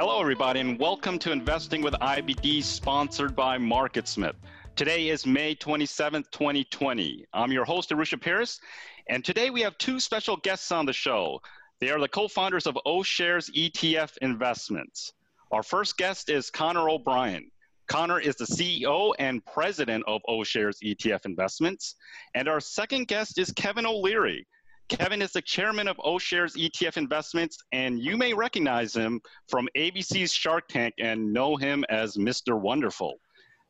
Hello, everybody, and welcome to Investing with IBD, sponsored by MarketSmith. Today is May 27th, 2020. I'm your host, Arusha Paris, and today we have two special guests on the show. They are the co founders of OShares ETF Investments. Our first guest is Connor O'Brien. Connor is the CEO and president of OShares ETF Investments. And our second guest is Kevin O'Leary. Kevin is the chairman of OShares ETF Investments, and you may recognize him from ABC's Shark Tank and know him as Mr. Wonderful.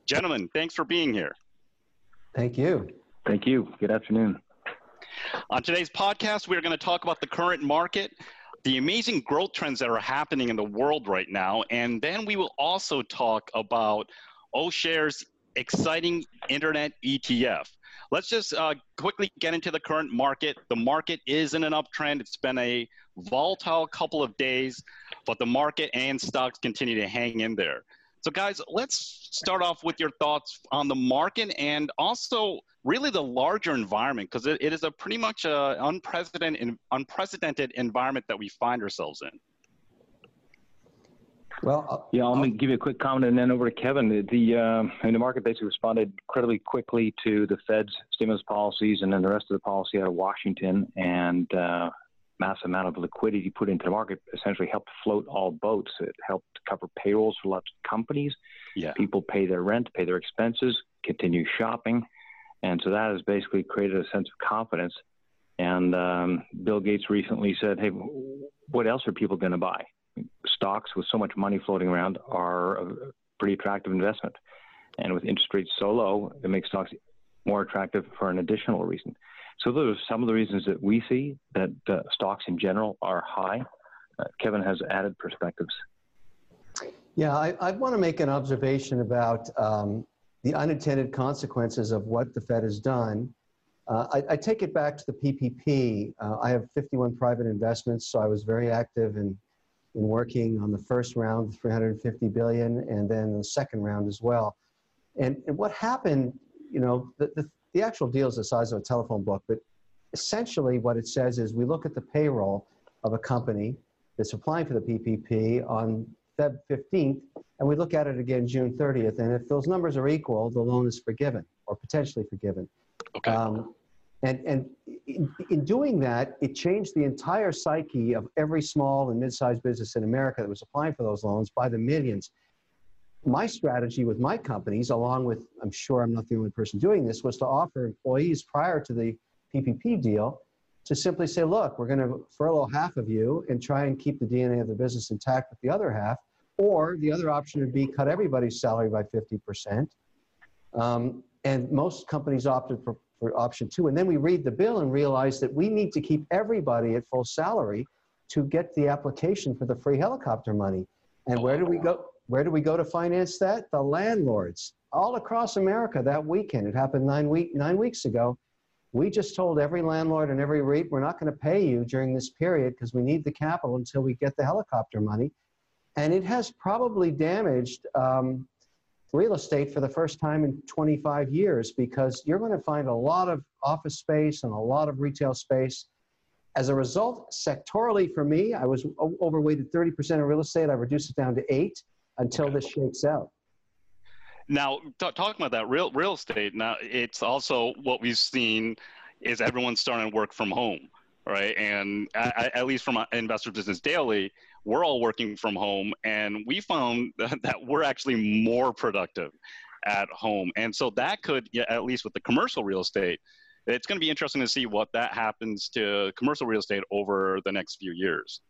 Gentlemen, thanks for being here. Thank you. Thank you. Good afternoon. On today's podcast, we're going to talk about the current market, the amazing growth trends that are happening in the world right now, and then we will also talk about OShares' exciting internet ETF. Let's just uh, quickly get into the current market. The market is in an uptrend. It's been a volatile couple of days, but the market and stocks continue to hang in there. So, guys, let's start off with your thoughts on the market and also really the larger environment, because it, it is a pretty much a unprecedented, unprecedented environment that we find ourselves in. Well, uh, yeah, I'll, I'll give you a quick comment and then over to Kevin. The uh, the market basically responded incredibly quickly to the Fed's stimulus policies and then the rest of the policy out of Washington and uh, massive amount of liquidity put into the market essentially helped float all boats. It helped cover payrolls for lots of companies. Yeah. People pay their rent, pay their expenses, continue shopping, and so that has basically created a sense of confidence. And um, Bill Gates recently said, "Hey, what else are people going to buy?" Stocks with so much money floating around are a pretty attractive investment. And with interest rates so low, it makes stocks more attractive for an additional reason. So those are some of the reasons that we see that uh, stocks in general are high. Uh, Kevin has added perspectives. Yeah, I, I want to make an observation about um, the unintended consequences of what the Fed has done. Uh, I, I, take it back to the PPP. Uh, I have 51 private investments, so I was very active in in working on the first round, 350 billion, and then the second round as well. And, and what happened, you know, the, the, the actual deal is the size of a telephone book, but essentially what it says is we look at the payroll of a company that's applying for the PPP on Feb 15th, and we look at it again June 30th, and if those numbers are equal, the loan is forgiven or potentially forgiven. Okay. Um, and, and in, in, doing that, it changed the entire psyche of every small and mid-sized business in America that was applying for those loans by the millions. My strategy with my companies, along with, I'm sure I'm not the only person doing this, was to offer employees prior to the PPP deal to simply say, look, we're going to furlough half of you and try and keep the DNA of the business intact with the other half. Or the other option would be cut everybody's salary by 50%. Um, and most companies opted for for option two. And then we read the bill and realize that we need to keep everybody at full salary to get the application for the free helicopter money. And where do we go? Where do we go to finance that? The landlords all across America that weekend. It happened nine week nine weeks ago. We just told every landlord and every REIT, we're not going to pay you during this period because we need the capital until we get the helicopter money. And it has probably damaged um, real estate for the first time in 25 years because you're going to find a lot of office space and a lot of retail space. As a result, sectorally for me, I was overweighted 30% of real estate. I reduced it down to eight until this shakes out. Now, t- talking about that real real estate, now it's also what we've seen is everyone's starting to work from home, right? And I, at least from Investor Business Daily, we're all working from home and we found that we're actually more productive at home and so that could at least with the commercial real estate it's going to be interesting to see what that happens to commercial real estate over the next few years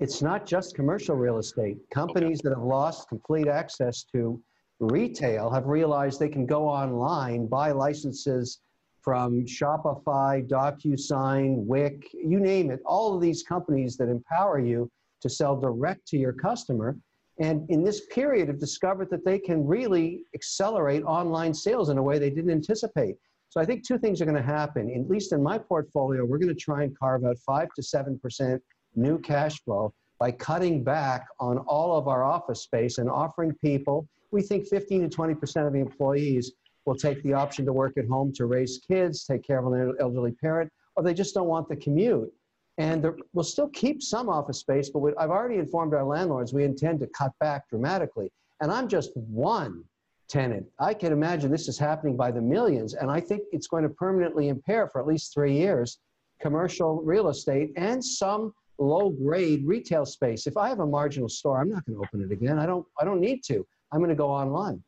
it's not just commercial real estate companies okay. that have lost complete access to retail have realized they can go online buy licenses from Shopify, DocuSign, Wix, you name it, all of these companies that empower you to sell direct to your customer. And in this period, have discovered that they can really accelerate online sales in a way they didn't anticipate. So I think two things are going to happen. At least in my portfolio, we're going to try and carve out five to seven percent new cash flow by cutting back on all of our office space and offering people. We think 15 to 20 percent of the employees will take the option to work at home to raise kids, take care of an elderly parent, or they just don't want the commute. And we'll still keep some office space, but I've already informed our landlords we intend to cut back dramatically. And I'm just one tenant. I can imagine this is happening by the millions, and I think it's going to permanently impair for at least three years commercial real estate and some low grade retail space. If I have a marginal store, I'm not going to open it again. I don't, I don't need to. I'm going to go online.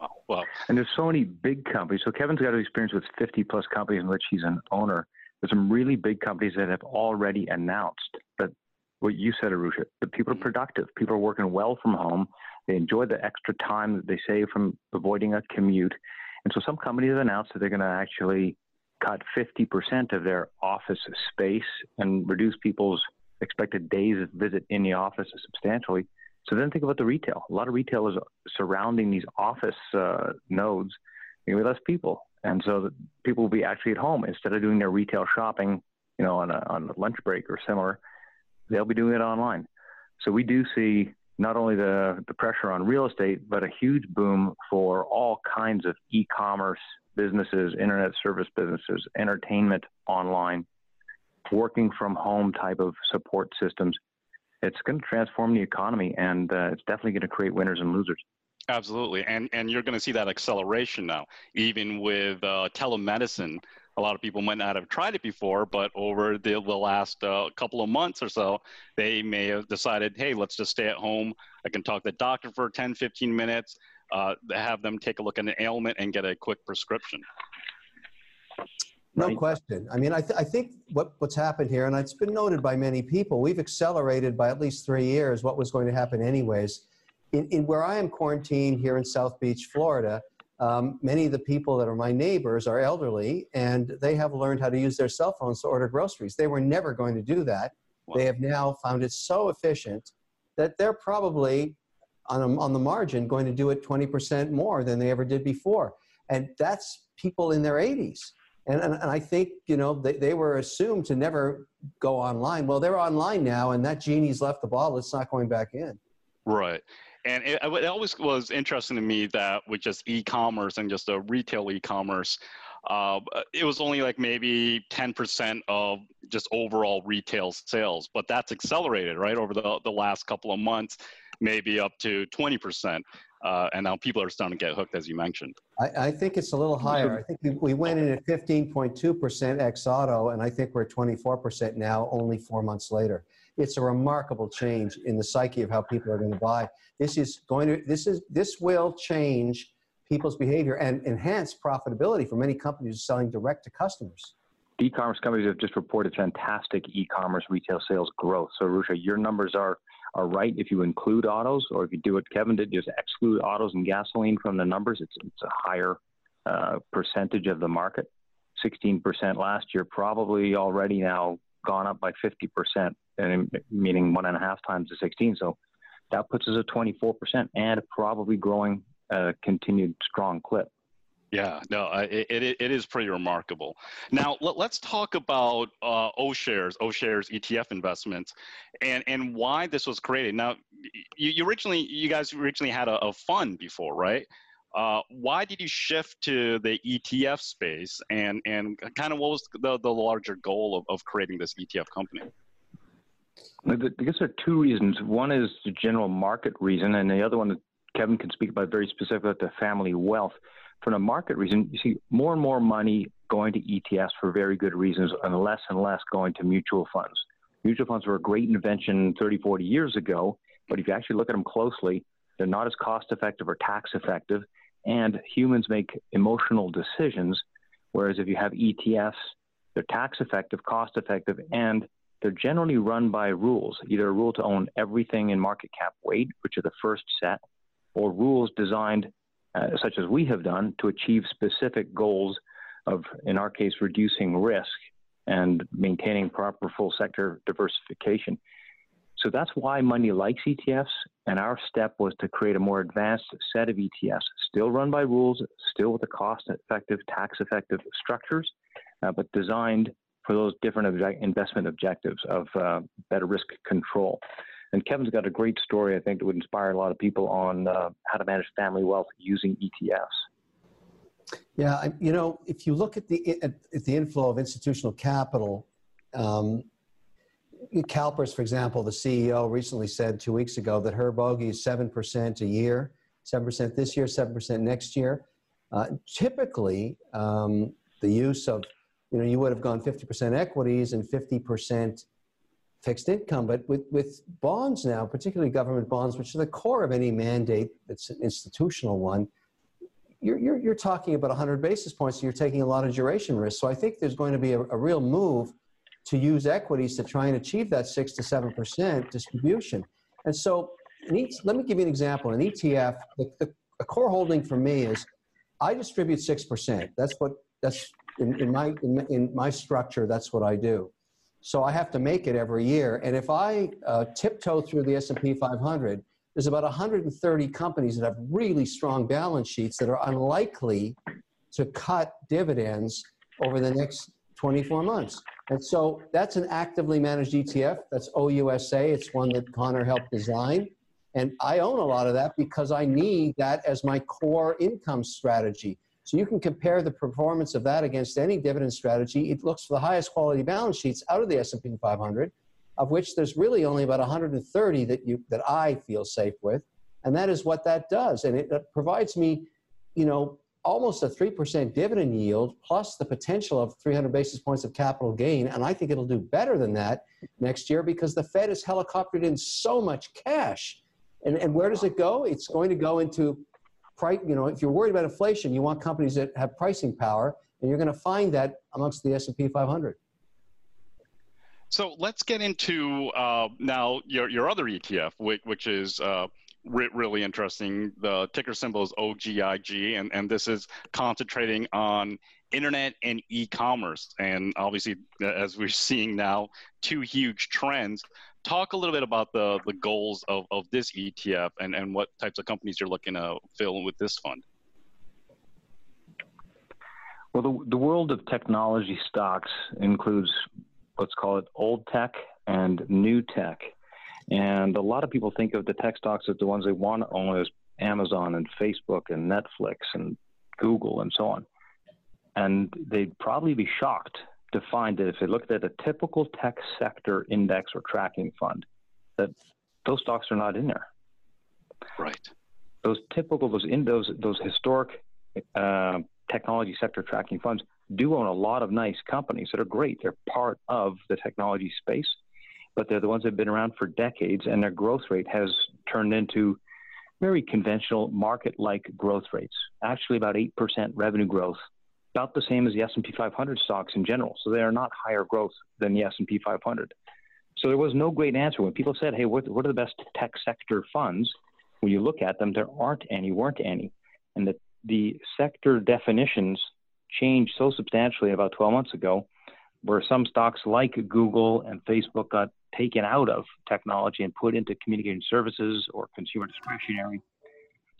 Wow. Well, and there's so many big companies. So Kevin's got experience with 50 plus companies in which he's an owner. There's some really big companies that have already announced that what you said, Arusha, that people are mm-hmm. productive. People are working well from home. They enjoy the extra time that they save from avoiding a commute. And so some companies have announced that they're going to actually cut 50% of their office space and reduce people's expected days of visit in the office substantially. So then think about the retail. A lot of retailers surrounding these office uh, nodes, maybe less people. And so people will be actually at home instead of doing their retail shopping, you know, on a, on a lunch break or similar, they'll be doing it online. So we do see not only the, the pressure on real estate, but a huge boom for all kinds of e-commerce businesses, internet service businesses, entertainment online, working from home type of support systems. It's going to transform the economy, and uh, it's definitely going to create winners and losers. Absolutely, and and you're going to see that acceleration now, even with uh, telemedicine. A lot of people might not have tried it before, but over the, the last uh, couple of months or so, they may have decided, hey, let's just stay at home. I can talk to the doctor for 10, 15 minutes uh, have them take a look at an ailment and get a quick prescription. No question. I mean, I, th- I think what, what's happened here, and it's been noted by many people, we've accelerated by at least three years what was going to happen anyways. In, in where I am quarantined here in South Beach, Florida, um, many of the people that are my neighbors are elderly, and they have learned how to use their cell phones to order groceries. They were never going to do that. Wow. They have now found it so efficient that they're probably on, a, on the margin going to do it 20% more than they ever did before. And that's people in their 80s. And, and, and I think, you know, they, they were assumed to never go online. Well, they're online now, and that genie's left the bottle. It's not going back in. Right. And it, it always was interesting to me that with just e-commerce and just a retail e-commerce, uh, it was only like maybe 10% of just overall retail sales, but that's accelerated, right, over the, the last couple of months maybe up to 20%. Uh, and now people are starting to get hooked, as you mentioned. I, I think it's a little higher. I think we, we went in at 15.2% ex auto, and I think we're at 24% now, only four months later. It's a remarkable change in the psyche of how people are going to buy. This is going to this is this will change people's behavior and enhance profitability for many companies selling direct to customers. E-commerce companies have just reported fantastic e-commerce retail sales growth. So, Rusha, your numbers are are right if you include autos, or if you do what Kevin did, just exclude autos and gasoline from the numbers. It's it's a higher uh, percentage of the market. 16% last year, probably already now gone up by 50%, and meaning one and a half times the 16. So that puts us at 24% and probably growing a continued strong clip. Yeah, no, it, it, it is pretty remarkable. Now, let, us talk about uh, O-shares, O-shares ETF investments, and, and why this was created. Now, you, you originally, you guys originally had a, a fund before, right? Uh, why did you shift to the ETF space, and, and kind of what was the, the larger goal of, of creating this ETF company? I guess there are two reasons. One is the general market reason, and the other one that Kevin can speak about very specifically, the family wealth from a market reason, you see more and more money going to ETFs for very good reasons and less and less going to mutual funds. Mutual funds were a great invention 30, 40 years ago, but if you actually look at them closely, they're not as cost effective or tax effective, and humans make emotional decisions. Whereas if you have ETFs, they're tax effective, cost effective, and they're generally run by rules, either a rule to own everything in market cap weight, which are the first set, or rules designed uh, such as we have done, to achieve specific goals of, in our case, reducing risk and maintaining proper full sector diversification. So that's why money likes ETFs. And our step was to create a more advanced set of ETFs, still run by rules, still with the cost effective, tax effective structures, uh, but designed for those different obje- investment objectives of uh, better risk control. And Kevin's got a great story, I think, that would inspire a lot of people on uh, how to manage family wealth using ETFs. Yeah, you know, if you look at the at, the inflow of institutional capital, um, CalPERS, for example, the CEO recently said two weeks ago that her bogey is 7% a year, 7% this year, 7% next year. Uh, typically, um, the use of, you know, you would have gone 50% equities and 50% fixed income. But with, with bonds now, particularly government bonds, which are the core of any mandate that's an institutional one, you're, you're, you're talking about 100 basis points. you're taking a lot of duration risk. So I think there's going to be a, a real move to use equities to try and achieve that 6 to 7% distribution. And so, let me give you an example. An ETF, the, the, a core holding for me is I distribute 6%. That's what, that's in, in, my, in, in my structure, that's what I do. So I have to make it every year. And if I uh, tiptoe through the S&P 500, there's about 130 companies that have really strong balance sheets that are unlikely to cut dividends over the next 24 months. And so that's an actively managed ETF. That's OUSA. It's one that Connor helped design. And I own a lot of that because I need that as my core income strategy. So you can compare the performance of that against any dividend strategy. It looks for the highest quality balance sheets out of the S&P 500, of which there's really only about 130 that you that I feel safe with, and that is what that does. And it, it provides me, you know, almost a 3% dividend yield plus the potential of 300 basis points of capital gain. And I think it'll do better than that next year because the Fed has helicoptered in so much cash. And, and where does it go? It's going to go into price, you know, if you're worried about inflation, you want companies that have pricing power, and you're going to find that amongst the S&P 500. So let's get into uh, now your, your other ETF, which, which is uh, re- really interesting. The ticker symbol is OGIG, and, and this is concentrating on internet and e-commerce. And obviously, as we're seeing now, two huge trends talk a little bit about the, the goals of, of this ETF and, and what types of companies you're looking to fill with this fund. Well, the, the world of technology stocks includes, let's call it old tech and new tech. And a lot of people think of the tech stocks as the ones they want to own as Amazon and Facebook and Netflix and Google and so on. And they'd probably be shocked to find that if they looked at a typical tech sector index or tracking fund, that those stocks are not in there. Right. Those typical, those in those those historic uh, technology sector tracking funds do own a lot of nice companies that are great. They're part of the technology space, but they're the ones that have been around for decades, and their growth rate has turned into very conventional market-like growth rates. Actually, about eight percent revenue growth about the same as the S&P 500 stocks in general. So they are not higher growth than the S&P 500. So there was no great answer when people said, "Hey, what, what are the best tech sector funds?" When you look at them, there aren't any, weren't any, and the the sector definitions changed so substantially about 12 months ago, where some stocks like Google and Facebook got taken out of technology and put into communication services or consumer discretionary.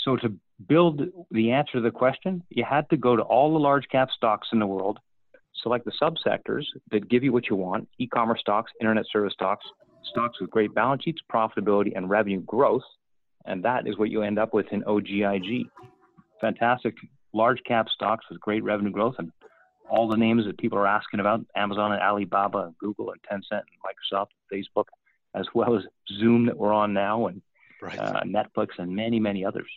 So to build the answer to the question, you had to go to all the large cap stocks in the world, select the subsectors that give you what you want e commerce stocks, internet service stocks, stocks with great balance sheets, profitability, and revenue growth. And that is what you end up with in OGIG. Fantastic large cap stocks with great revenue growth and all the names that people are asking about Amazon and Alibaba and Google and Tencent and Microsoft and Facebook, as well as Zoom that we're on now and right. uh, Netflix and many, many others.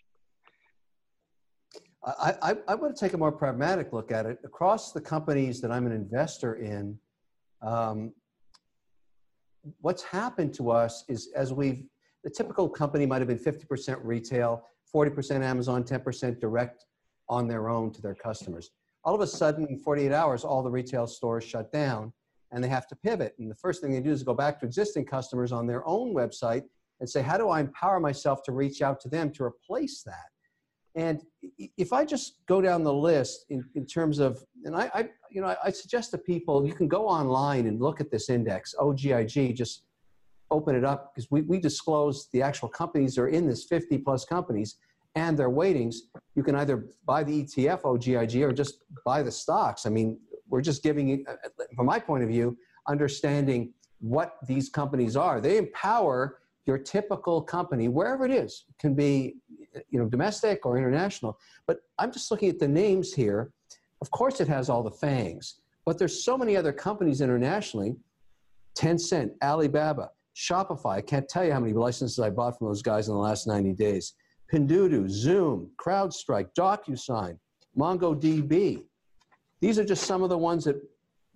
I, I, I, want to take a more pragmatic look at it. Across the companies that I'm an investor in, um, what's happened to us is as we've, the typical company might have been 50% retail, 40% Amazon, 10% direct on their own to their customers. All of a sudden, in 48 hours, all the retail stores shut down and they have to pivot. And the first thing they do is go back to existing customers on their own website and say, how do I empower myself to reach out to them to replace that? And if I just go down the list in, in terms of, and I, I you know, I, suggest to people, you can go online and look at this index, OGIG, just open it up because we, we disclose the actual companies that are in this 50 plus companies and their weightings. You can either buy the ETF OGIG or just buy the stocks. I mean, we're just giving you, uh, from my point of view, understanding what these companies are. They empower your typical company, wherever it is, it can be you know, domestic or international. But I'm just looking at the names here. Of course, it has all the fangs, but there's so many other companies internationally. Tencent, Alibaba, Shopify. I can't tell you how many licenses I bought from those guys in the last 90 days. Pinduoduo, Zoom, CrowdStrike, DocuSign, MongoDB. These are just some of the ones that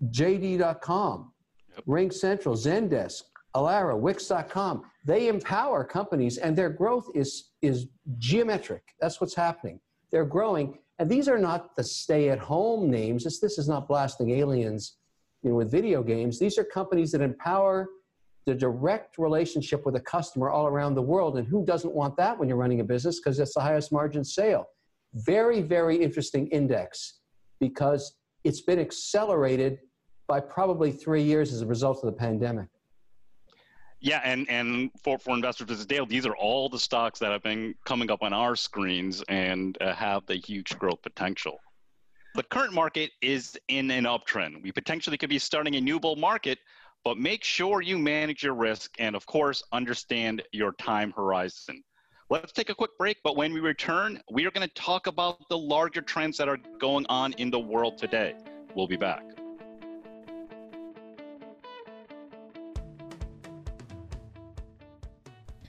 JD.com, yep. Ring Central, Zendesk, Alara, Wix.com. They empower companies and their growth is, is geometric. That's what's happening. They're growing. And these are not the stay at home names. This, this is not blasting aliens you know, with video games. These are companies that empower the direct relationship with a customer all around the world. And who doesn't want that when you're running a business? Because it's the highest margin sale. Very, very interesting index because it's been accelerated by probably three years as a result of the pandemic. Yeah, and and for, for investors as Dale, these are all the stocks that have been coming up on our screens and uh, have the huge growth potential. The current market is in an uptrend. We potentially could be starting a new bull market, but make sure you manage your risk and, of course, understand your time horizon. Let's take a quick break, but when we return, we are going to talk about the larger trends that are going on in the world today. We'll be back.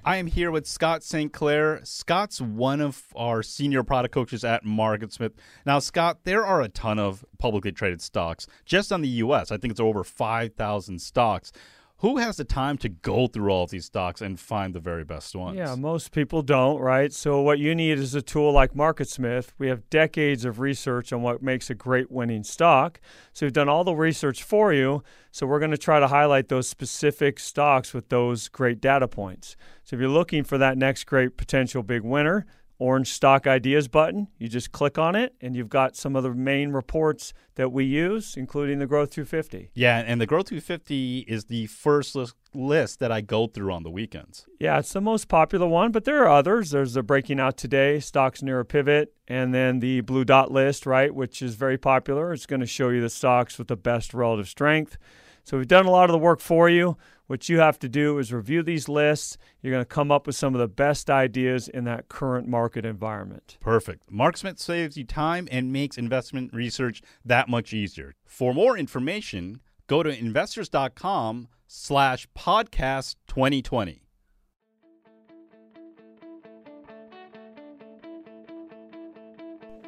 I am here with Scott St. Clair. Scott's one of our senior product coaches at MarketSmith. Now, Scott, there are a ton of publicly traded stocks just on the US. I think it's over 5,000 stocks who has the time to go through all of these stocks and find the very best ones? Yeah, most people don't, right? So what you need is a tool like MarketSmith. We have decades of research on what makes a great winning stock. So we've done all the research for you. So we're going to try to highlight those specific stocks with those great data points. So if you're looking for that next great potential big winner, orange stock ideas button. You just click on it, and you've got some of the main reports that we use, including the Growth 250. Yeah, and the Growth 250 is the first list that I go through on the weekends. Yeah, it's the most popular one, but there are others. There's the Breaking Out Today, Stocks Near a Pivot, and then the Blue Dot list, right, which is very popular. It's going to show you the stocks with the best relative strength. So we've done a lot of the work for you. What you have to do is review these lists. You're going to come up with some of the best ideas in that current market environment. Perfect. MarketSmith saves you time and makes investment research that much easier. For more information, go to investors.com slash podcast 2020.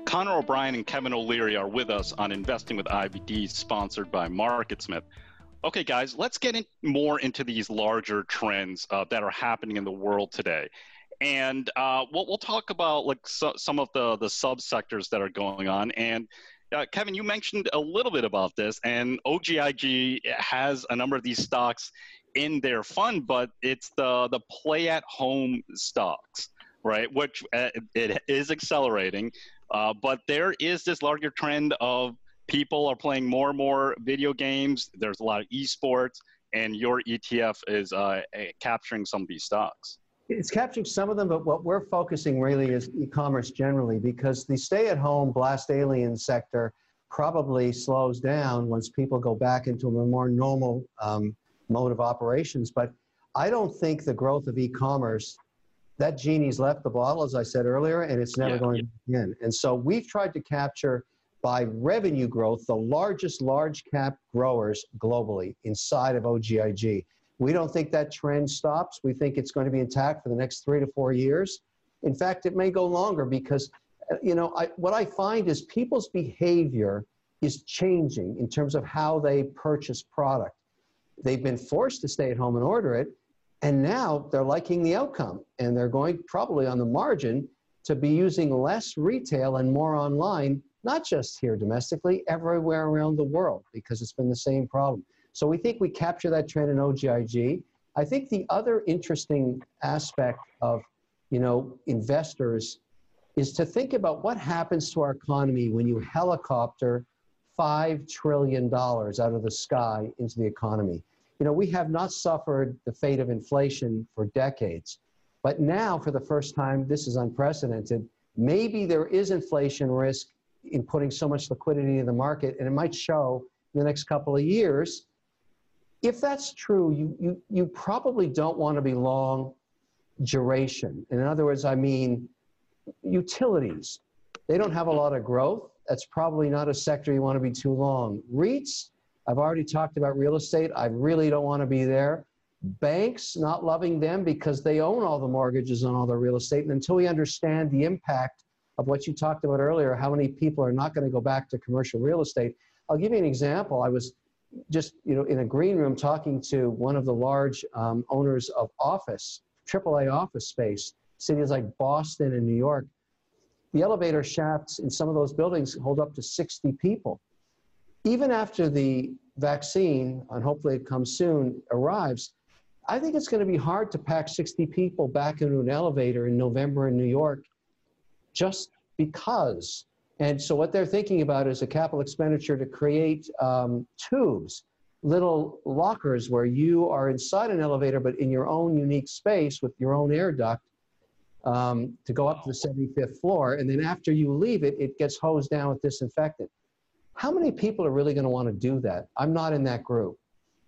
Connor O'Brien and Kevin O'Leary are with us on Investing with IBD, sponsored by MarketSmith. Okay, guys, let's get in more into these larger trends uh, that are happening in the world today. And uh, we'll, we'll talk about like so, some of the, the subsectors that are going on. And uh, Kevin, you mentioned a little bit about this, and OGIG has a number of these stocks in their fund, but it's the the play at home stocks, right? Which uh, it is accelerating, uh, but there is this larger trend of people are playing more and more video games. There's a lot of esports, and your ETF is uh, capturing some of these stocks. It's capturing some of them, but what we're focusing really is e-commerce generally, because the stay-at-home blast alien sector probably slows down once people go back into a more normal um, mode of operations. But I don't think the growth of e-commerce that genie's left the bottle, as I said earlier, and it's never yeah, going yeah. in. And so we've tried to capture by revenue growth, the largest large cap growers globally inside of OGIG. We don't think that trend stops. We think it's going to be intact for the next three to four years. In fact, it may go longer because, uh, you know, I, what I find is people's behavior is changing in terms of how they purchase product. They've been forced to stay at home and order it, and now they're liking the outcome, and they're going probably on the margin to be using less retail and more online not just here domestically, everywhere around the world, because it's been the same problem. So we think we capture that trend in OGIG. I think the other interesting aspect of, you know, investors is to think about what happens to our economy when you helicopter $5 trillion out of the sky into the economy. You know, we have not suffered the fate of inflation for decades. But now, for the first time, this is unprecedented. Maybe there is inflation risk in putting so much liquidity in the market, and it might show in the next couple of years. If that's true, you, you, you probably don't want to be long duration. In other words, I mean utilities. They don't have a lot of growth. That's probably not a sector you want to be too long. REITs, I've already talked about real estate. I really don't want to be there. Banks not loving them because they own all the mortgages on all the real estate. And until we understand the impact of what you talked about earlier, how many people are not going to go back to commercial real estate. I'll give you an example. I was just you know in a green room talking to one of the large um, owners of office, AAA office space, cities like Boston and New York. The elevator shafts in some of those buildings hold up to 60 people. Even after the vaccine, and hopefully it comes soon, arrives, I think it's going to be hard to pack 60 people back into an elevator in November in New York just because. And so what they're thinking about is a capital expenditure to create um, tubes, little lockers where you are inside an elevator, but in your own unique space with your own air duct um, to go up to the 75th floor. And then after you leave it, it gets hosed down with disinfectant. How many people are really going to want to do that? I'm not in that group.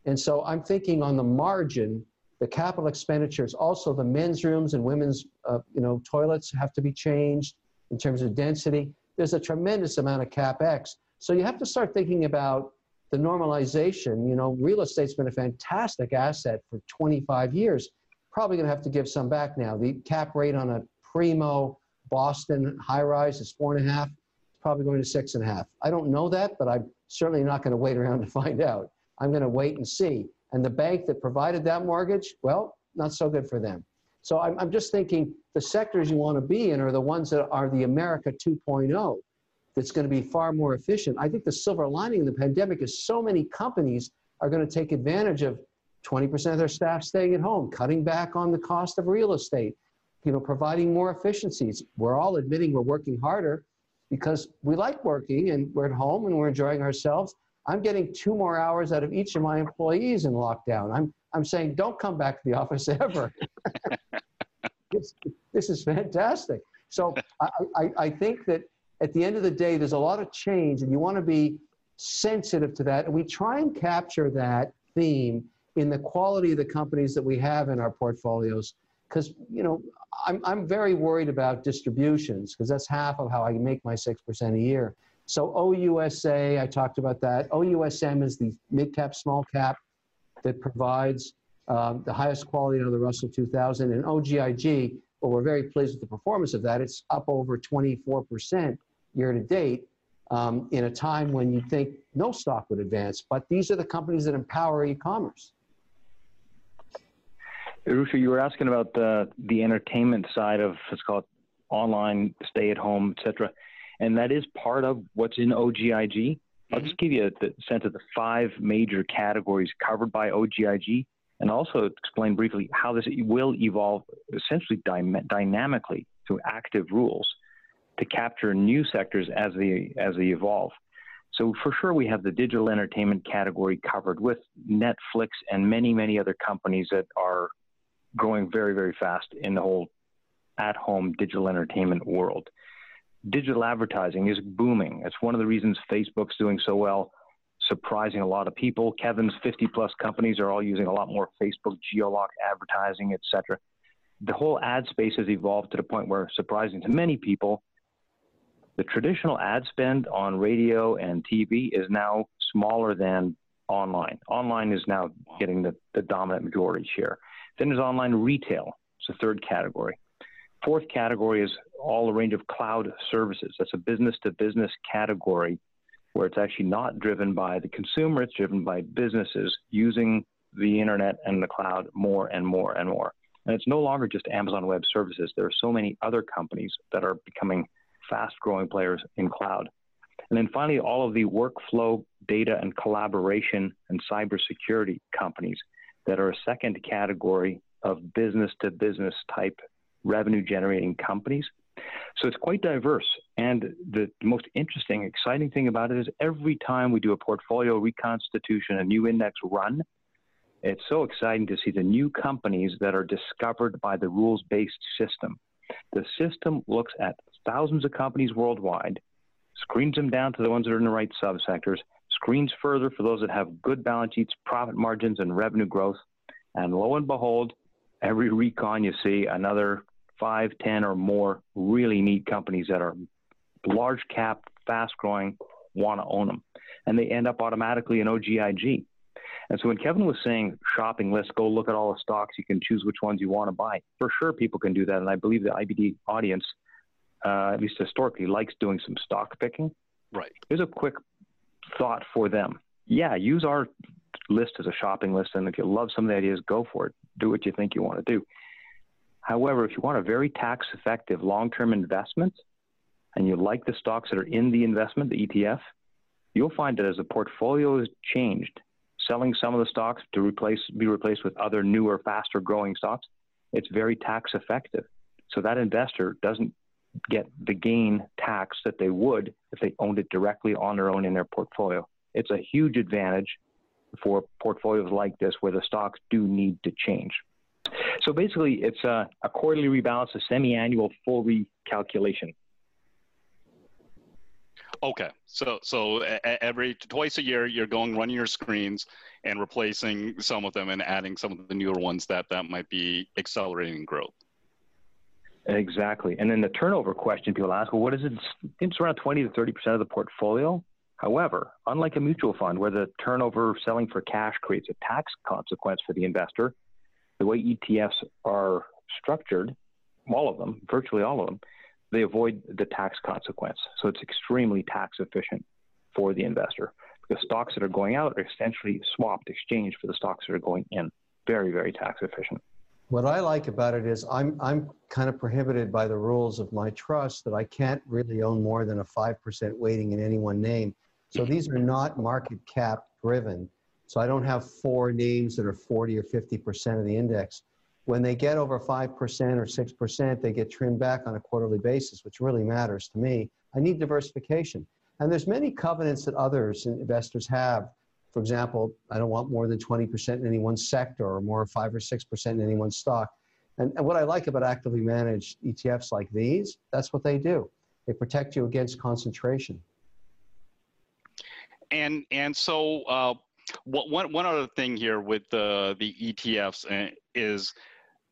And so I'm thinking on the margin, the capital expenditures, also the men's rooms and women's uh, you know, toilets have to be changed in terms of density. There's a tremendous amount of capex. So you have to start thinking about the normalization. You know, real estate's been a fantastic asset for 25 years. Probably going to have to give some back now. The cap rate on a primo Boston high rise is four and a half. It's probably going to six and a half. I don't know that, but I'm certainly not going to wait around to find out. I'm going to wait and see. And the bank that provided that mortgage, well, not so good for them. So I'm, I'm just thinking the sectors you want to be in are the ones that are the America 2.0 that's going to be far more efficient. I think the silver lining in the pandemic is so many companies are going to take advantage of 20% of their staff staying at home, cutting back on the cost of real estate, you know, providing more efficiencies. We're all admitting we're working harder because we like working and we're at home and we're enjoying ourselves. I'm getting two more hours out of each of my employees in lockdown. I'm, I'm saying, don't come back to the office ever. this, this is fantastic. So I, I, I think that at the end of the day, there's a lot of change, and you want to be sensitive to that. And we try and capture that theme in the quality of the companies that we have in our portfolios. Because, you know, I'm, I'm very worried about distributions because that's half of how I make my 6% a year. So OUSA, I talked about that. OUSM is the mid cap, small cap that provides um, the highest quality of the Russell 2000. And OGIG, well, we're very pleased with the performance of that. It's up over 24% year to date um, in a time when you'd think no stock would advance. But these are the companies that empower e-commerce. Arusha, you were asking about the, the entertainment side of, let's call it online, stay at home, etc and that is part of what's in OGIG. Mm-hmm. I'll just give you a, sense of the five major categories covered by OGIG, and also explain briefly how this will evolve essentially dy- dynamically through active rules to capture new sectors as they as they evolve. So for sure, we have the digital entertainment category covered with Netflix and many many other companies that are growing very very fast in the whole at-home digital entertainment world digital advertising is booming. It's one of the reasons Facebook's doing so well, surprising a lot of people. Kevin's 50 plus companies are all using a lot more Facebook geolock advertising, etc. The whole ad space has evolved to the point where, surprising to many people, the traditional ad spend on radio and TV is now smaller than online. Online is now getting the, the dominant majority share. Then there's online retail. It's a third category. Fourth category is all a range of cloud services. That's a business to business category where it's actually not driven by the consumer, it's driven by businesses using the internet and the cloud more and more and more. And it's no longer just Amazon Web Services. There are so many other companies that are becoming fast growing players in cloud. And then finally, all of the workflow, data, and collaboration and cybersecurity companies that are a second category of business to business type revenue generating companies. So it's quite diverse. And the most interesting, exciting thing about it is every time we do a portfolio reconstitution, a new index run, it's so exciting to see the new companies that are discovered by the rules based system. The system looks at thousands of companies worldwide, screens them down to the ones that are in the right subsectors, screens further for those that have good balance sheets, profit margins, and revenue growth. And lo and behold, every recon you see another five, ten, or more really neat companies that are large cap, fast growing, want to own them. And they end up automatically in OGIG. And so when Kevin was saying shopping list, go look at all the stocks, you can choose which ones you want to buy. For sure, people can do that. And I believe the IBD audience, uh, at least historically, likes doing some stock picking. Right. Here's a quick thought for them. Yeah, use our list as a shopping list. And if you love some of the ideas, go for it. Do what you think you want to do. However, if you want a very tax effective long term investment and you like the stocks that are in the investment, the ETF, you'll find that as the portfolio is changed, selling some of the stocks to replace be replaced with other newer, faster growing stocks, it's very tax effective. So that investor doesn't get the gain tax that they would if they owned it directly on their own in their portfolio. It's a huge advantage for portfolios like this where the stocks do need to change. So basically, it's a, a quarterly rebalance, a semi-annual full recalculation. Okay, so so every twice a year you're going running your screens and replacing some of them and adding some of the newer ones that that might be accelerating growth. Exactly, and then the turnover question people ask, well, what is it? It's around twenty to thirty percent of the portfolio. However, unlike a mutual fund where the turnover selling for cash creates a tax consequence for the investor, the way ETFs are structured, all of them, virtually all of them, they avoid the tax consequence. So it's extremely tax efficient for the investor because stocks that are going out are essentially swapped, exchanged for the stocks that are going in. Very, very tax efficient. What I like about it is I'm, I'm kind of prohibited by the rules of my trust that I can't really own more than a 5% weighting in any one name. So these are not market cap driven. So I don't have four names that are 40 or 50% of the index. When they get over 5% or 6%, they get trimmed back on a quarterly basis, which really matters to me. I need diversification. And there's many covenants that others and investors have. For example, I don't want more than 20% in any one sector or more 5 or 6% in any one stock. And, and what I like about actively managed ETFs like these, that's what they do. They protect you against concentration. And and so uh, one one other thing here with the the ETFs uh, is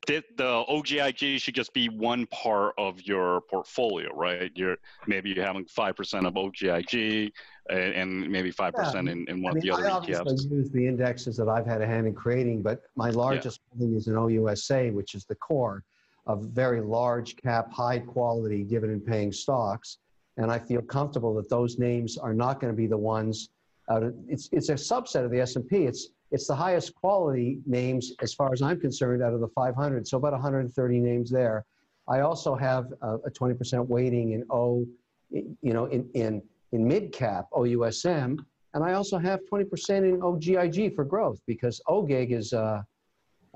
the, the OGIG should just be one part of your portfolio, right? You're maybe you're having five percent of OGIG and, and maybe five yeah. percent in, in one I mean, of the other I ETFs. I use the indexes that I've had a hand in creating, but my largest yeah. holding is an OUSA, which is the core of very large cap, high quality dividend paying stocks. And I feel comfortable that those names are not going to be the ones. Uh, it's it's a subset of the S and P. It's it's the highest quality names, as far as I'm concerned, out of the 500. So about 130 names there. I also have a, a 20% weighting in O, you know, in, in, in mid cap OUSM, and I also have 20% in OGIG for growth because OGIG is, uh,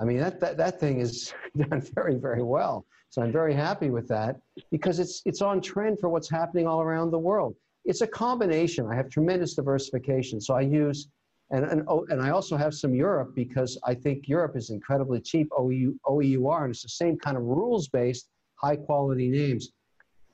I mean, that, that, that thing is done very, very well. So I'm very happy with that because it's, it's on trend for what's happening all around the world. It's a combination. I have tremendous diversification. So I use and, and, oh, and I also have some Europe because I think Europe is incredibly cheap OEU, OEUR, and it's the same kind of rules based, high quality names.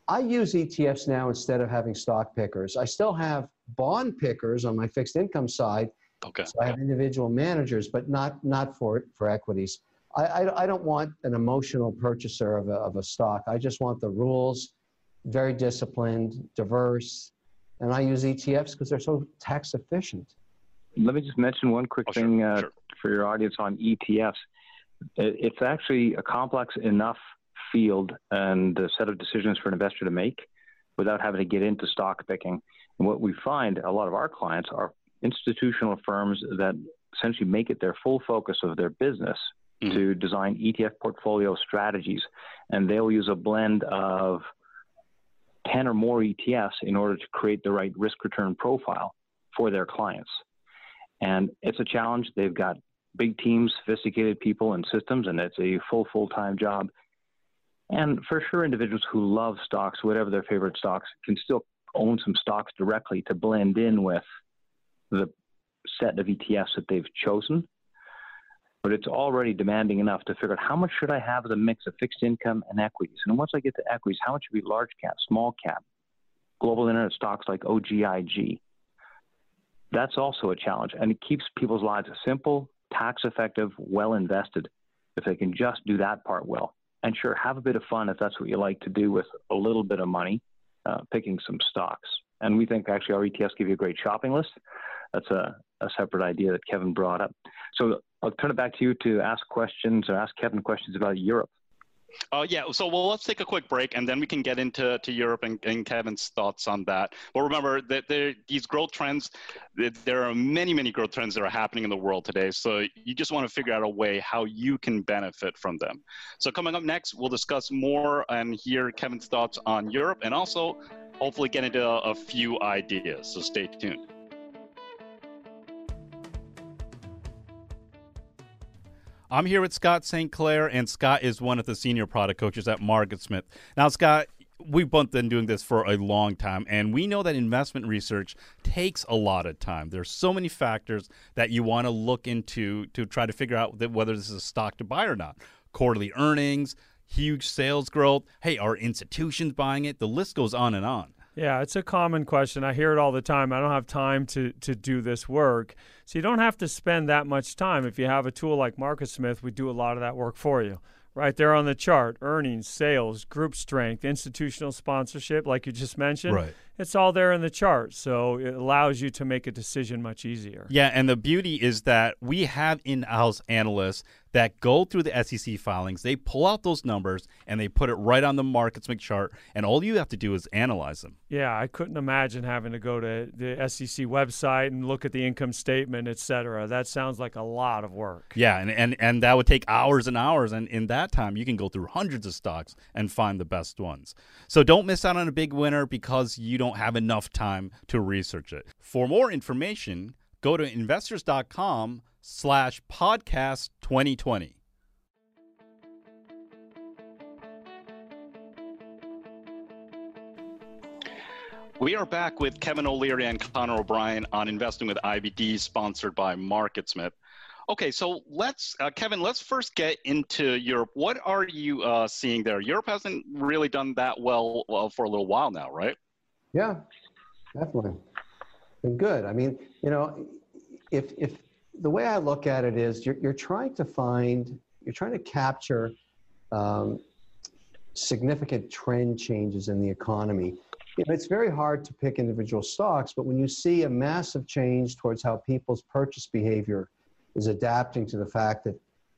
I use ETFs now instead of having stock pickers. I still have bond pickers on my fixed income side. Okay. So I have individual managers, but not, not for, for equities. I, I, I don't want an emotional purchaser of a, of a stock. I just want the rules, very disciplined, diverse, and I use ETFs because they're so tax efficient. Let me just mention one quick oh, thing sure, uh, sure. for your audience on ETFs. It's actually a complex enough field and a set of decisions for an investor to make without having to get into stock picking. And what we find a lot of our clients are institutional firms that essentially make it their full focus of their business mm-hmm. to design ETF portfolio strategies. And they'll use a blend of 10 or more ETFs in order to create the right risk return profile for their clients. And it's a challenge. They've got big teams, sophisticated people and systems, and it's a full, full time job. And for sure, individuals who love stocks, whatever their favorite stocks, can still own some stocks directly to blend in with the set of ETFs that they've chosen. But it's already demanding enough to figure out how much should I have as a mix of fixed income and equities. And once I get to equities, how much should be large cap, small cap, global internet stocks like OGIG, that's also a challenge. And it keeps people's lives simple, tax effective, well invested if they can just do that part well. And sure, have a bit of fun if that's what you like to do with a little bit of money, uh, picking some stocks. And we think actually our ETFs give you a great shopping list. That's a, a separate idea that Kevin brought up. So I'll turn it back to you to ask questions or ask Kevin questions about Europe. Uh, yeah, so well, let's take a quick break and then we can get into to Europe and, and Kevin's thoughts on that. But remember that there, these growth trends, there are many, many growth trends that are happening in the world today. So you just want to figure out a way how you can benefit from them. So coming up next, we'll discuss more and hear Kevin's thoughts on Europe and also hopefully get into a, a few ideas. So stay tuned. I'm here with Scott St. Clair, and Scott is one of the senior product coaches at Margaret MarketSmith. Now, Scott, we've both been doing this for a long time, and we know that investment research takes a lot of time. There's so many factors that you want to look into to try to figure out whether this is a stock to buy or not. Quarterly earnings, huge sales growth. Hey, are institutions buying it? The list goes on and on. Yeah, it's a common question. I hear it all the time. I don't have time to, to do this work. So you don't have to spend that much time. If you have a tool like Marcus MarketSmith, we do a lot of that work for you. Right there on the chart earnings, sales, group strength, institutional sponsorship, like you just mentioned. Right. It's all there in the chart. So it allows you to make a decision much easier. Yeah. And the beauty is that we have in house analysts that go through the SEC filings, they pull out those numbers and they put it right on the MarketSmith chart, and all you have to do is analyze them. Yeah, I couldn't imagine having to go to the SEC website and look at the income statement, et cetera. That sounds like a lot of work. Yeah, and, and, and that would take hours and hours, and in that time, you can go through hundreds of stocks and find the best ones. So don't miss out on a big winner because you don't have enough time to research it. For more information, go to investors.com slash podcast 2020. We are back with Kevin O'Leary and Connor O'Brien on Investing with IBD, sponsored by MarketSmith. Okay, so let's, uh, Kevin, let's first get into Europe. What are you uh, seeing there? Europe hasn't really done that well, well for a little while now, right? Yeah, definitely. Been good. I mean, you know, if if the way I look at it is you're, you're trying to find, you're trying to capture um, significant trend changes in the economy. You know, it's very hard to pick individual stocks, but when you see a massive change towards how people's purchase behavior is adapting to the fact that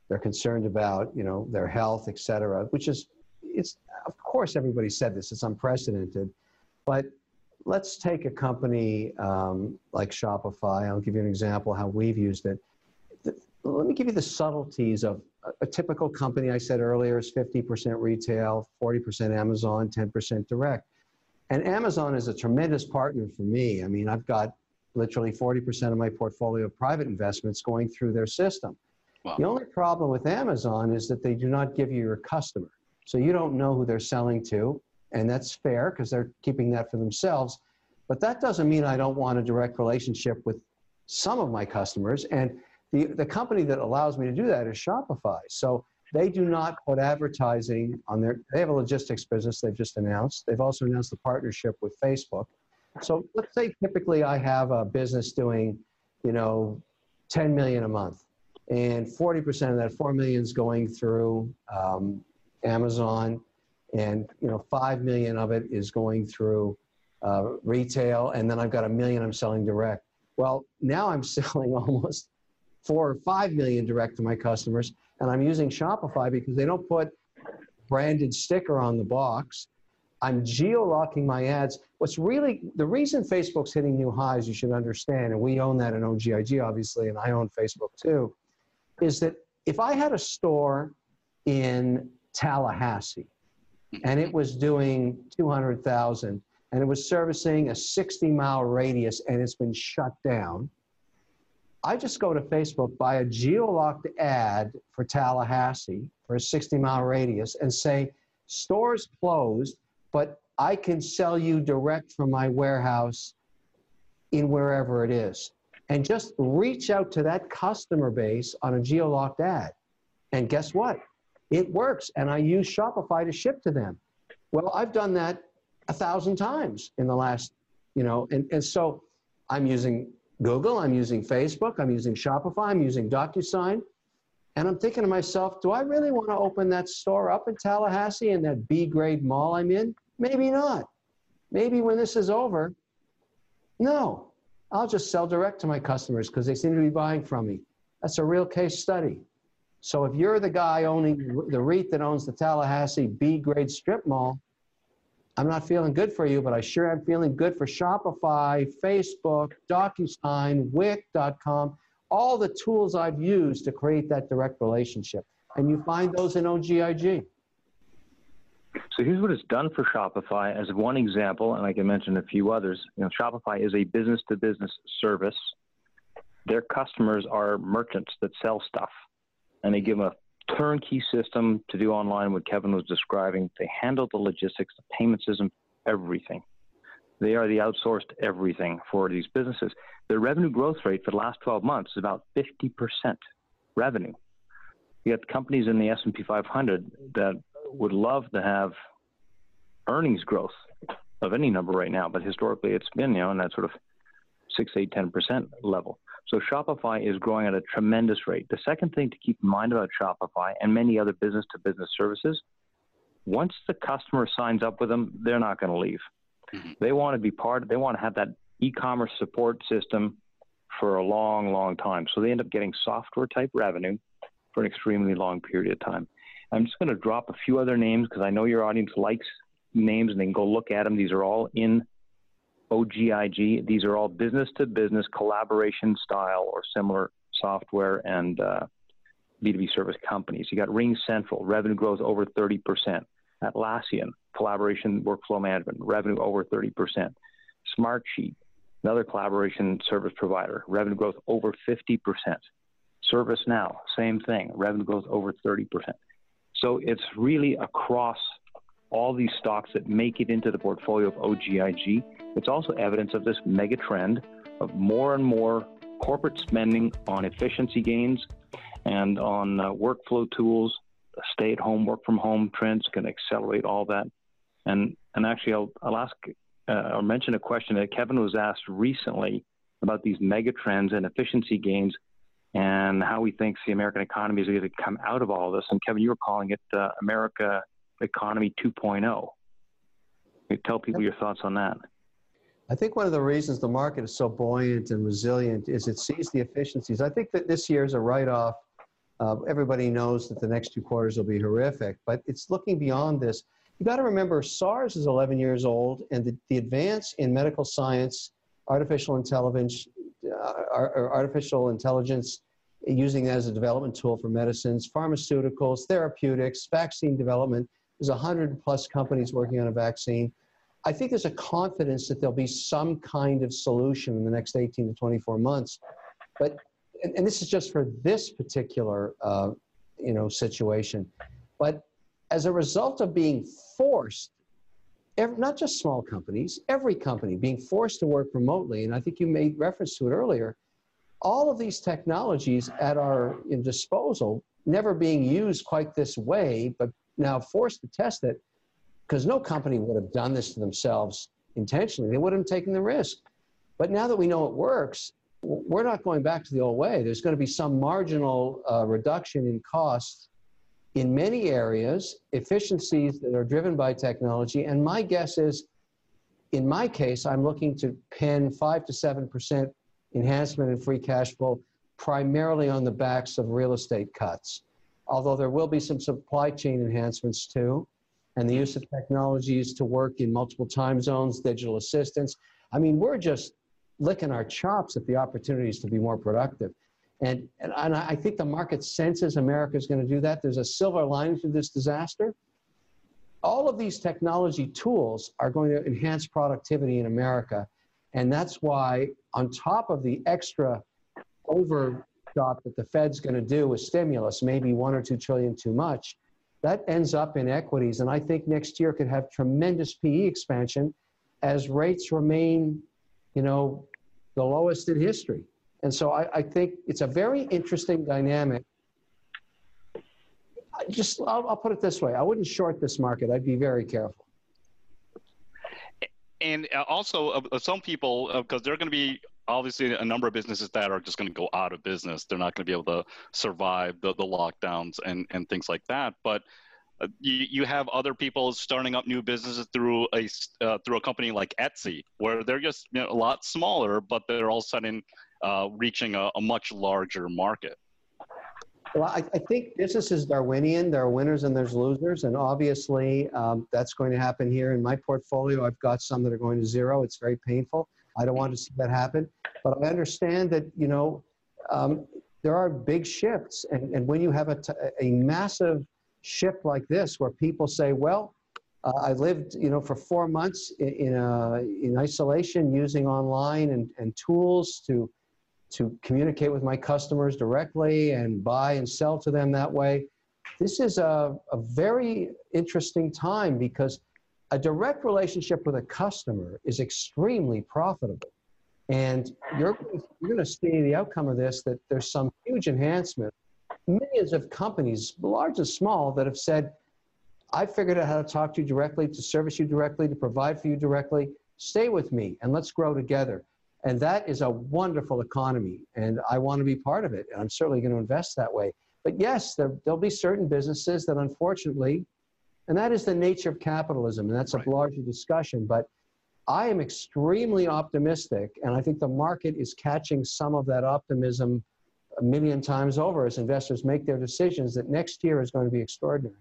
they're concerned about, you know, their health, et cetera, which is, it's, of course, everybody said this, it's unprecedented, but let's take a company um, like Shopify. I'll give you an example how we've used it. Let me give you the subtleties of a, a typical company I said earlier is 50% retail, 40% Amazon, 10% direct. And Amazon is a tremendous partner for me. I mean, I've got literally 40% of my portfolio of private investments going through their system. Wow. The only problem with Amazon is that they do not give you your customer. So you don't know who they're selling to and that's fair because they're keeping that for themselves. But that doesn't mean I don't want a direct relationship with some of my customers. And the, the company that allows me to do that is Shopify. So they do not put advertising on their, they have a logistics business they've just announced. They've also announced a partnership with Facebook. So let's say typically I have a business doing, you know, 10 million a month and 40% of that 4 million is going through um, Amazon and you know five million of it is going through uh, retail, and then I've got a million I'm selling direct. Well, now I'm selling almost four or five million direct to my customers, and I'm using Shopify because they don't put branded sticker on the box. I'm geo-locking my ads. What's really the reason Facebook's hitting new highs, you should understand, and we own that in OGIG, obviously, and I own Facebook too, is that if I had a store in Tallahassee and it was doing 200,000 and it was servicing a 60 mile radius and it's been shut down. I just go to Facebook, buy a geo-locked ad for Tallahassee for a 60 mile radius and say, stores closed, but I can sell you direct from my warehouse in wherever it is. And just reach out to that customer base on a geo-locked ad. And guess what? It works, and I use Shopify to ship to them. Well, I've done that a thousand times in the last, you know, and, and so I'm using Google, I'm using Facebook, I'm using Shopify, I'm using DocuSign. And I'm thinking to myself, do I really want to open that store up in Tallahassee in that B grade mall I'm in? Maybe not. Maybe when this is over, No, I'll just sell direct to my customers because they seem to be buying from me. That's a real case study. So if you're the guy owning the REIT that owns the Tallahassee B grade strip mall, I'm not feeling good for you, but I sure am feeling good for Shopify, Facebook, DocuSign, Wix.com, all the tools I've used to create that direct relationship. And you find those in OGIG. So here's what it's done for Shopify as one example, and I can mention a few others. You know, Shopify is a business to business service. Their customers are merchants that sell stuff, and they give them a turnkey system to do online what Kevin was describing. They handle the logistics, the payment system, everything. They are the outsourced everything for these businesses. Their revenue growth rate for the last 12 months is about 50% revenue. You have companies in the S&P 500 that would love to have earnings growth of any number right now, but historically it's been, you know, in that sort of six, eight, 10% level. So Shopify is growing at a tremendous rate. The second thing to keep in mind about Shopify and many other business to business services, once the customer signs up with them, they're not going to leave. Mm-hmm. They want to be part, they want to have that e commerce support system for a long, long time. So they end up getting software type revenue for an extremely long period of time. I'm just going to drop a few other names because I know your audience likes names and they can go look at them. These are all in OGIG. These are all business to business collaboration style or similar software and uh, B2B service companies. You got RingCentral, revenue growth over 30%. Atlassian, collaboration workflow management, revenue over 30%. Smartsheet, another collaboration service provider, revenue growth over 50%. ServiceNow, same thing, revenue growth over 30%. So it's really across all these stocks that make it into the portfolio of OGIG. It's also evidence of this mega trend of more and more corporate spending on efficiency gains and on uh, workflow tools. Stay at home, work from home trends can accelerate all that. And, and actually, I'll, I'll ask uh, or mention a question that Kevin was asked recently about these mega trends and efficiency gains and how he thinks the American economy is going to come out of all this. And Kevin, you were calling it uh, America Economy 2.0. Tell people your thoughts on that. I think one of the reasons the market is so buoyant and resilient is it sees the efficiencies. I think that this year is a write-off. Uh, everybody knows that the next two quarters will be horrific, but it's looking beyond this. You got to remember, SARS is 11 years old, and the, the advance in medical science, artificial intelligence, uh, artificial intelligence, using that as a development tool for medicines, pharmaceuticals, therapeutics, vaccine development. There's 100 plus companies working on a vaccine. I think there's a confidence that there'll be some kind of solution in the next 18 to 24 months. But, and, and this is just for this particular, uh, you know, situation. But as a result of being forced every, not just small companies, every company being forced to work remotely, and I think you made reference to it earlier, all of these technologies at our disposal, never being used quite this way, but now forced to test it, because no company would have done this to themselves intentionally. They wouldn't have taken the risk. But now that we know it works, we're not going back to the old way. There's going to be some marginal uh, reduction in costs in many areas, efficiencies that are driven by technology. And my guess is, in my case, I'm looking to pin 5 to 7% enhancement in free cash flow primarily on the backs of real estate cuts. Although there will be some supply chain enhancements too, and the use of technologies to work in multiple time zones, digital assistance. I mean, we're just licking our chops at the opportunities to be more productive. And, and, and I think the market senses America is going to do that. There's a silver lining to this disaster. All of these technology tools are going to enhance productivity in America. And that's why, on top of the extra overshot that the Fed's going to do with stimulus, maybe one or two trillion too much, that ends up in equities. And I think next year could have tremendous PE expansion as rates remain, you know, the lowest in history. And so I, I think it's a very interesting dynamic. I just, I'll, I'll put it this way I wouldn't short this market, I'd be very careful. And also, uh, some people, because uh, there are going to be obviously a number of businesses that are just going to go out of business. They're not going to be able to survive the, the lockdowns and, and things like that. But uh, you, you have other people starting up new businesses through a uh, through a company like Etsy, where they're just you know, a lot smaller, but they're all of a sudden uh, reaching a, a, much larger market. Well, I, I, think business is Darwinian. There are winners and there's losers, and obviously um, that's going to happen here in my portfolio. I've got some that are going to zero. It's very painful. I don't want to see that happen, but I understand that you know um, there are big shifts, and, and when you have a, t- a massive shift like this where people say, well, uh, I lived, you know, for four months in, in, a, in isolation using online and, and tools to, to communicate with my customers directly and buy and sell to them that way. This is a, a very interesting time because a direct relationship with a customer is extremely profitable. And you're, you're going to see the outcome of this that there's some huge enhancement millions of companies, large and small, that have said, I figured out how to talk to you directly, to service you directly, to provide for you directly. Stay with me and let's grow together. And that is a wonderful economy. And I want to be part of it. And I'm certainly going to invest that way. But yes, there, there'll be certain businesses that unfortunately, and that is the nature of capitalism, and that's a larger discussion. But I am extremely optimistic, and I think the market is catching some of that optimism a million times over as investors make their decisions that next year is going to be extraordinary.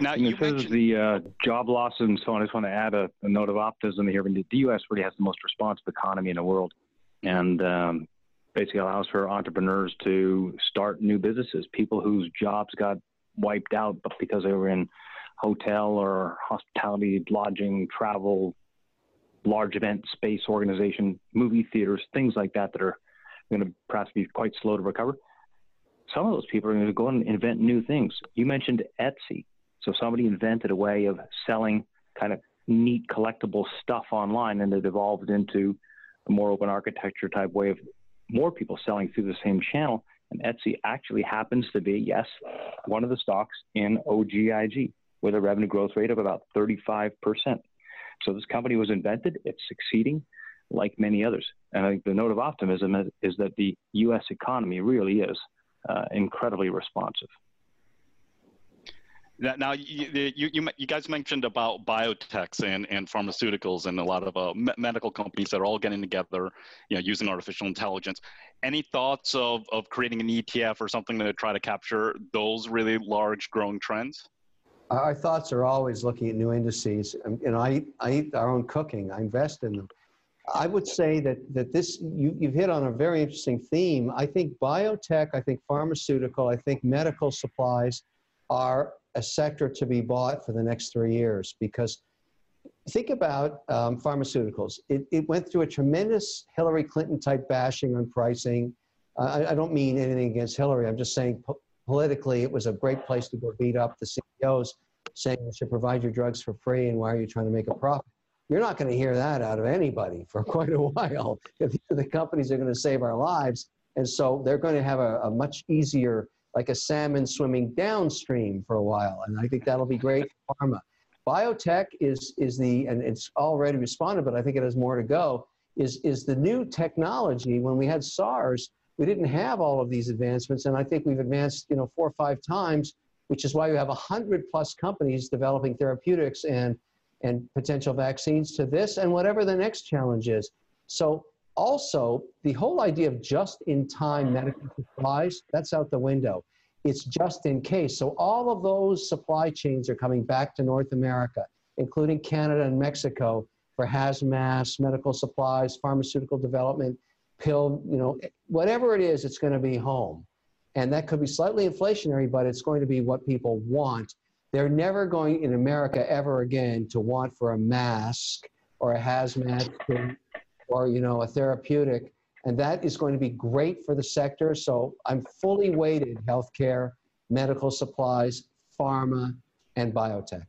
Now, you mentioned the uh, job loss and so on. I just want to add a, a note of optimism here. The U.S. really has the most responsive economy in the world, and um, basically allows for entrepreneurs to start new businesses. People whose jobs got wiped out, but because they were in hotel or hospitality, lodging, travel, large event space organization, movie theaters, things like that that are going to perhaps be quite slow to recover. Some of those people are going to go and invent new things. You mentioned Etsy. So somebody invented a way of selling kind of neat collectible stuff online and it evolved into a more open architecture type way of more people selling through the same channel. And Etsy actually happens to be, yes, one of the stocks in OGIG with a revenue growth rate of about 35%. So this company was invented, it's succeeding like many others. And I think the note of optimism is, is that the U.S. economy really is uh, incredibly responsive. Now, you, you, you, guys mentioned about biotechs and, and pharmaceuticals and a lot of uh, medical companies that are all getting together, you know, using artificial intelligence. Any thoughts of, of creating an ETF or something to try to capture those really large growing trends? Our thoughts are always looking at new indices. You know, I, I eat our own cooking. I invest in them. I would say that, that this, you, you've hit on a very interesting theme. I think biotech, I think pharmaceutical, I think medical supplies are a sector to be bought for the next three years because think about um, pharmaceuticals. It, it went through a tremendous Hillary Clinton type bashing on pricing. I, I, don't mean anything against Hillary. I'm just saying po- politically it was a great place to go beat up the CEOs saying you should provide your drugs for free and why are you trying to make a profit? You're not going to hear that out of anybody for quite a while. The companies are going to save our lives, and so they're going to have a, a much easier, like a salmon swimming downstream for a while, and I think that'll be great for pharma. Biotech is is the and it's already responded, but I think it has more to go. Is is the new technology? When we had SARS, we didn't have all of these advancements, and I think we've advanced, you know, four or five times, which is why we have a hundred plus companies developing therapeutics and and potential vaccines to this and whatever the next challenge is. So also the whole idea of just in time mm. medical supplies, that's out the window. It's just in case. So all of those supply chains are coming back to North America, including Canada and Mexico for hazmat, medical supplies, pharmaceutical development, pill, you know, eh, whatever it is, it's going to be home. And that could be slightly inflationary, but it's going to be what people want they're never going in America ever again to want for a mask or a hazmat or you know a therapeutic, and that is going to be great for the sector. So I'm fully weighted healthcare, medical supplies, pharma, and biotech.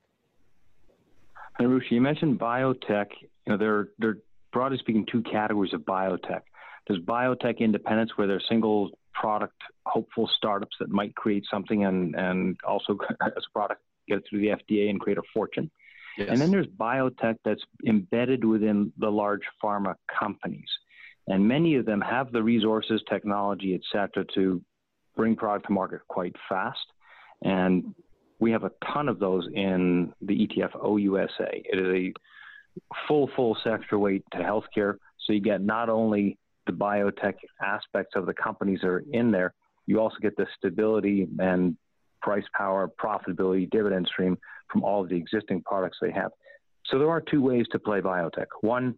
And Rushi, you mentioned biotech. You know, there, there are broadly speaking two categories of biotech. There's biotech independence, where they're single product hopeful startups that might create something and, and also as a product get it through the FDA and create a fortune. Yes. And then there's biotech that's embedded within the large pharma companies. And many of them have the resources, technology, et cetera, to bring product to market quite fast. And We have a ton of those in the ETF OUSA. It is a full, full sector weight to healthcare. So you get not only the biotech aspects of the companies that are in there, you also get the stability and price power, profitability, dividend stream from all of the existing products they have. So there are two ways to play biotech. One,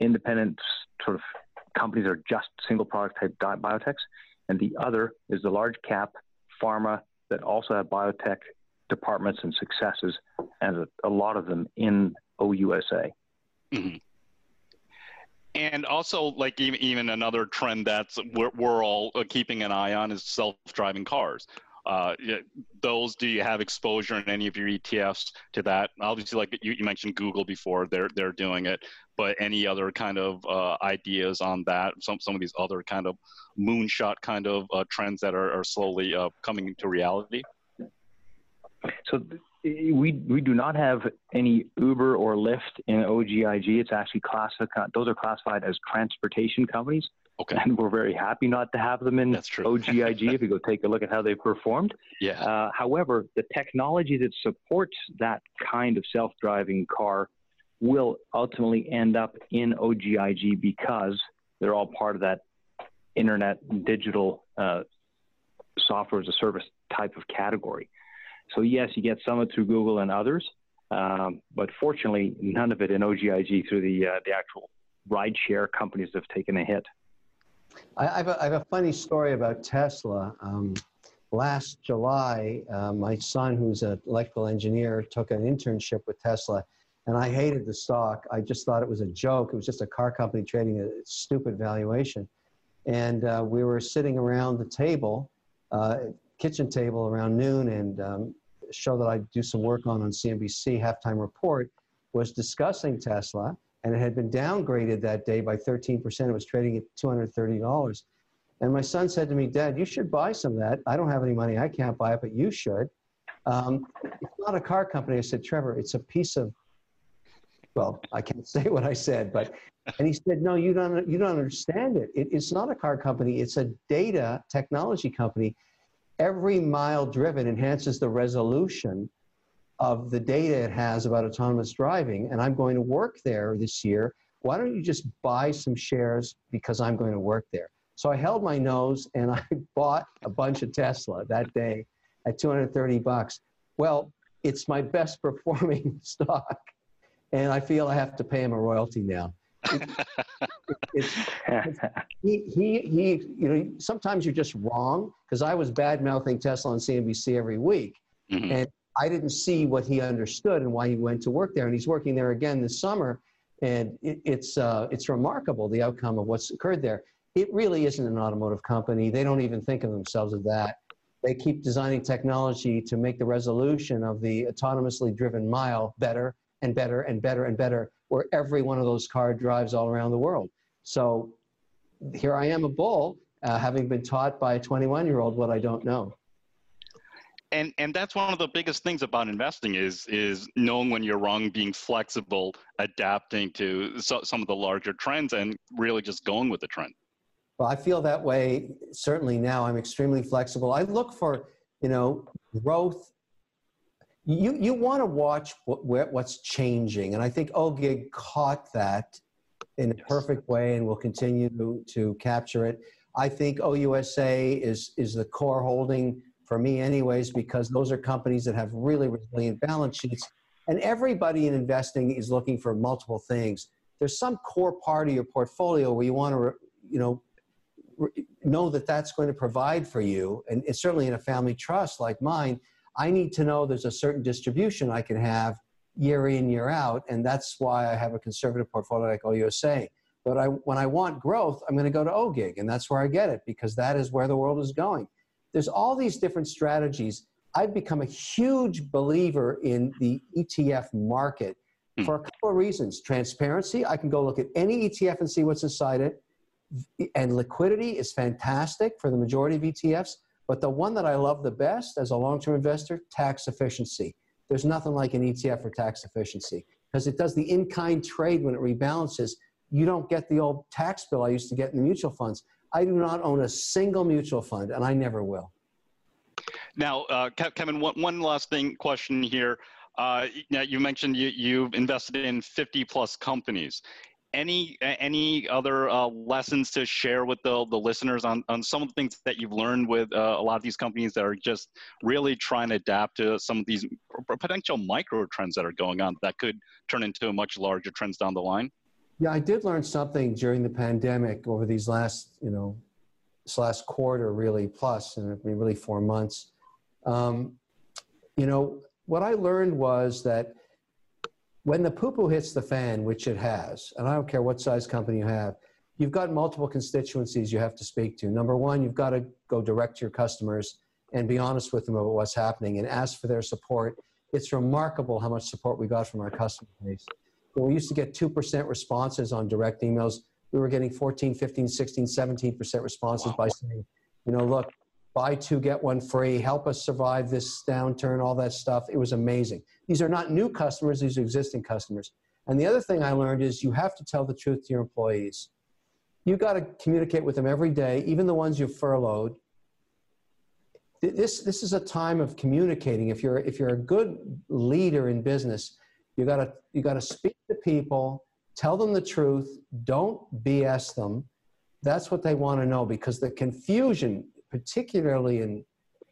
independent sort of companies are just single product type biotechs, and the other is the large cap pharma that also have biotech departments and successes, and a, a lot of them in OUSA. Mm-hmm. And also, like even, even another trend that's we're, we're all uh, keeping an eye on is self-driving cars. Uh, those, do you have exposure in any of your ETFs to that? Obviously, like you, you mentioned Google before, they're they're doing it. But any other kind of uh, ideas on that? Some some of these other kind of moonshot kind of uh, trends that are, are slowly uh, coming into reality. So we we do not have any Uber or Lyft in OGIG. It's actually classified; those are classified as transportation companies. Okay. And we're very happy not to have them in That's true. OGIG if you go take a look at how they've performed. Yeah. Uh, however, the technology that supports that kind of self-driving car will ultimately end up in OGIG because they're all part of that internet digital uh, software as a service type of category. So yes, you get some of it through Google and others, um, but fortunately, none of it in OGIG through the uh, the actual rideshare companies have taken a hit. I, I, have, a, I have a funny story about Tesla. Um, last July, uh, my son, who's an electrical engineer, took an internship with Tesla, and I hated the stock. I just thought it was a joke. It was just a car company trading a stupid valuation. And uh, we were sitting around the table, uh, kitchen table around noon, and um, show that I do some work on on CNBC, Halftime Report, was discussing Tesla and it had been downgraded that day by 13%. It was trading at $230. And my son said to me, Dad, you should buy some of that. I don't have any money. I can't buy it, but you should. Um, it's not a car company. I said, Trevor, it's a piece of, well, I can't say what I said, but, and he said, no, you don't, you don't understand it. it. It's not a car company. It's a data technology company. Every mile driven enhances the resolution of the data it has about autonomous driving, and I'm going to work there this year. Why don't you just buy some shares because I'm going to work there? So I held my nose and I bought a bunch of Tesla that day at 230 bucks. Well, it's my best performing stock, and I feel I have to pay him a royalty now. It, it's, it's, he, he, he, you know, sometimes you're just wrong because I was bad mouthing Tesla on CNBC every week. Mm-hmm. And I didn't see what he understood and why he went to work there. And he's working there again this summer. And it, it's, uh, it's remarkable the outcome of what's occurred there. It really isn't an automotive company. They don't even think of themselves as that. They keep designing technology to make the resolution of the autonomously driven mile better and better and better and better, where every one of those cars drives all around the world. So here I am, a bull, uh, having been taught by a 21 year old what I don't know and and that's one of the biggest things about investing is is knowing when you're wrong being flexible adapting to so, some of the larger trends and really just going with the trend. Well i feel that way certainly now. I'm extremely flexible. I look for you know growth. You you want to watch what, what's changing and i think ogig caught that in a perfect way and will continue to, to capture it. I think ousa is is the core holding for me anyways, because those are companies that have really resilient balance sheets. And everybody in investing is looking for multiple things. There's some core part of your portfolio where you want to, you know, know that that's going to provide for you. And it's certainly in a family trust like mine, I need to know there's a certain distribution I can have year in, year out. And that's why I have a conservative portfolio like OUSA. But I, when I want growth, I'm going to go to OGIG, and that's where I get it because that is where the world is going. There's all these different strategies. I've become a huge believer in the ETF market hmm. for a couple of reasons. Transparency, I can go look at any ETF and see what's inside it. And liquidity is fantastic for the majority of ETFs. But the one that I love the best as a long term investor, tax efficiency. There's nothing like an ETF for tax efficiency because it does the in kind trade when it rebalances. You don't get the old tax bill I used to get in the mutual funds. I do not own a single mutual fund, and I never will. Now, uh, Kevin, one, one last thing question here. Uh, now you mentioned you, you've invested in 50 plus companies. Any any other uh, lessons to share with the, the listeners on, on some of the things that you've learned with uh, a lot of these companies that are just really trying to adapt to some of these potential micro trends that are going on that could turn into much larger trends down the line? Yeah, I did learn something during the pandemic over these last, you know, this last quarter really plus, and really four months. Um, you know, what I learned was that when the poo poo hits the fan, which it has, and I don't care what size company you have, you've got multiple constituencies you have to speak to. Number one, you've got to go direct to your customers and be honest with them about what's happening and ask for their support. It's remarkable how much support we got from our customer base. We used to get 2% responses on direct emails, we were getting 14, 15, 16, 17% responses wow. by saying, you know, look, buy two, get one free, help us survive this downturn, all that stuff. It was amazing. These are not new customers, these are existing customers. And the other thing I learned is you have to tell the truth to your employees. You've got to communicate with them every day, even the ones you've furloughed. This, this is a time of communicating. If you're, if you're a good leader in business, you gotta, you gotta speak to people, tell them the truth, don't BS them. That's what they want to know because the confusion particularly in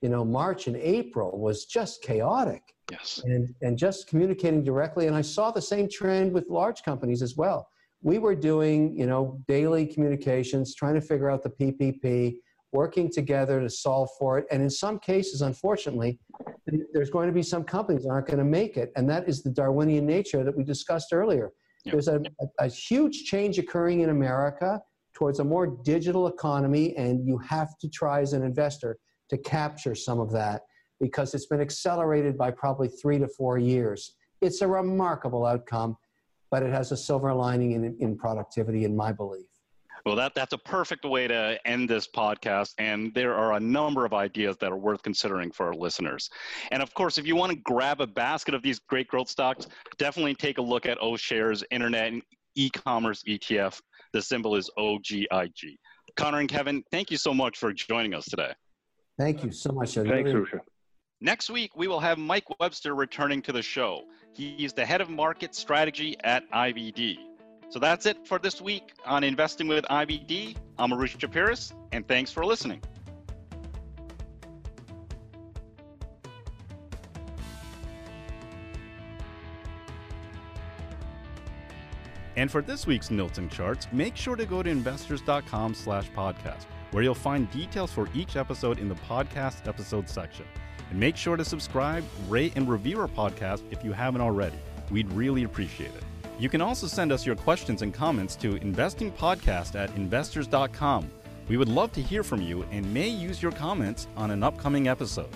you know March and April was just chaotic. Yes. And and just communicating directly and I saw the same trend with large companies as well. We were doing, you know, daily communications, trying to figure out the PPP, working together to solve for it. And in some cases, unfortunately, there's going to be some companies that aren't going to make it. And that is the Darwinian nature that we discussed earlier. Yep. There's a, a, a huge change occurring in America towards a more digital economy, and you have to try as an investor to capture some of that because it's been accelerated by probably three to four years. It's a remarkable outcome, but it has a silver lining in, in productivity, in my belief. Well, that, that's a perfect way to end this podcast. And there are a number of ideas that are worth considering for our listeners. And of course, if you want to grab a basket of these great growth stocks, definitely take a look at OShares Internet and e-commerce ETF. The symbol is OGIG. Connor and Kevin, thank you so much for joining us today. Thank you so much. Thanks, Rusha. Next week, we will have Mike Webster returning to the show. He's the head of market strategy at IBD. So that's it for this week on Investing with IBD. I'm Arush Chapiris, and thanks for listening. And for this week's notes charts, make sure to go to investors.com slash podcast, where you'll find details for each episode in the podcast episode section. And make sure to subscribe, rate, and review our podcast if you haven't already. We'd really appreciate it. You can also send us your questions and comments to investingpodcast at investors.com. We would love to hear from you and may use your comments on an upcoming episode.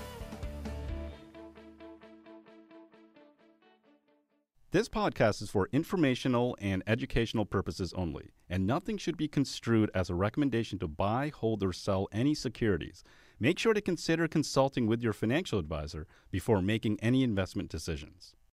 This podcast is for informational and educational purposes only, and nothing should be construed as a recommendation to buy, hold, or sell any securities. Make sure to consider consulting with your financial advisor before making any investment decisions.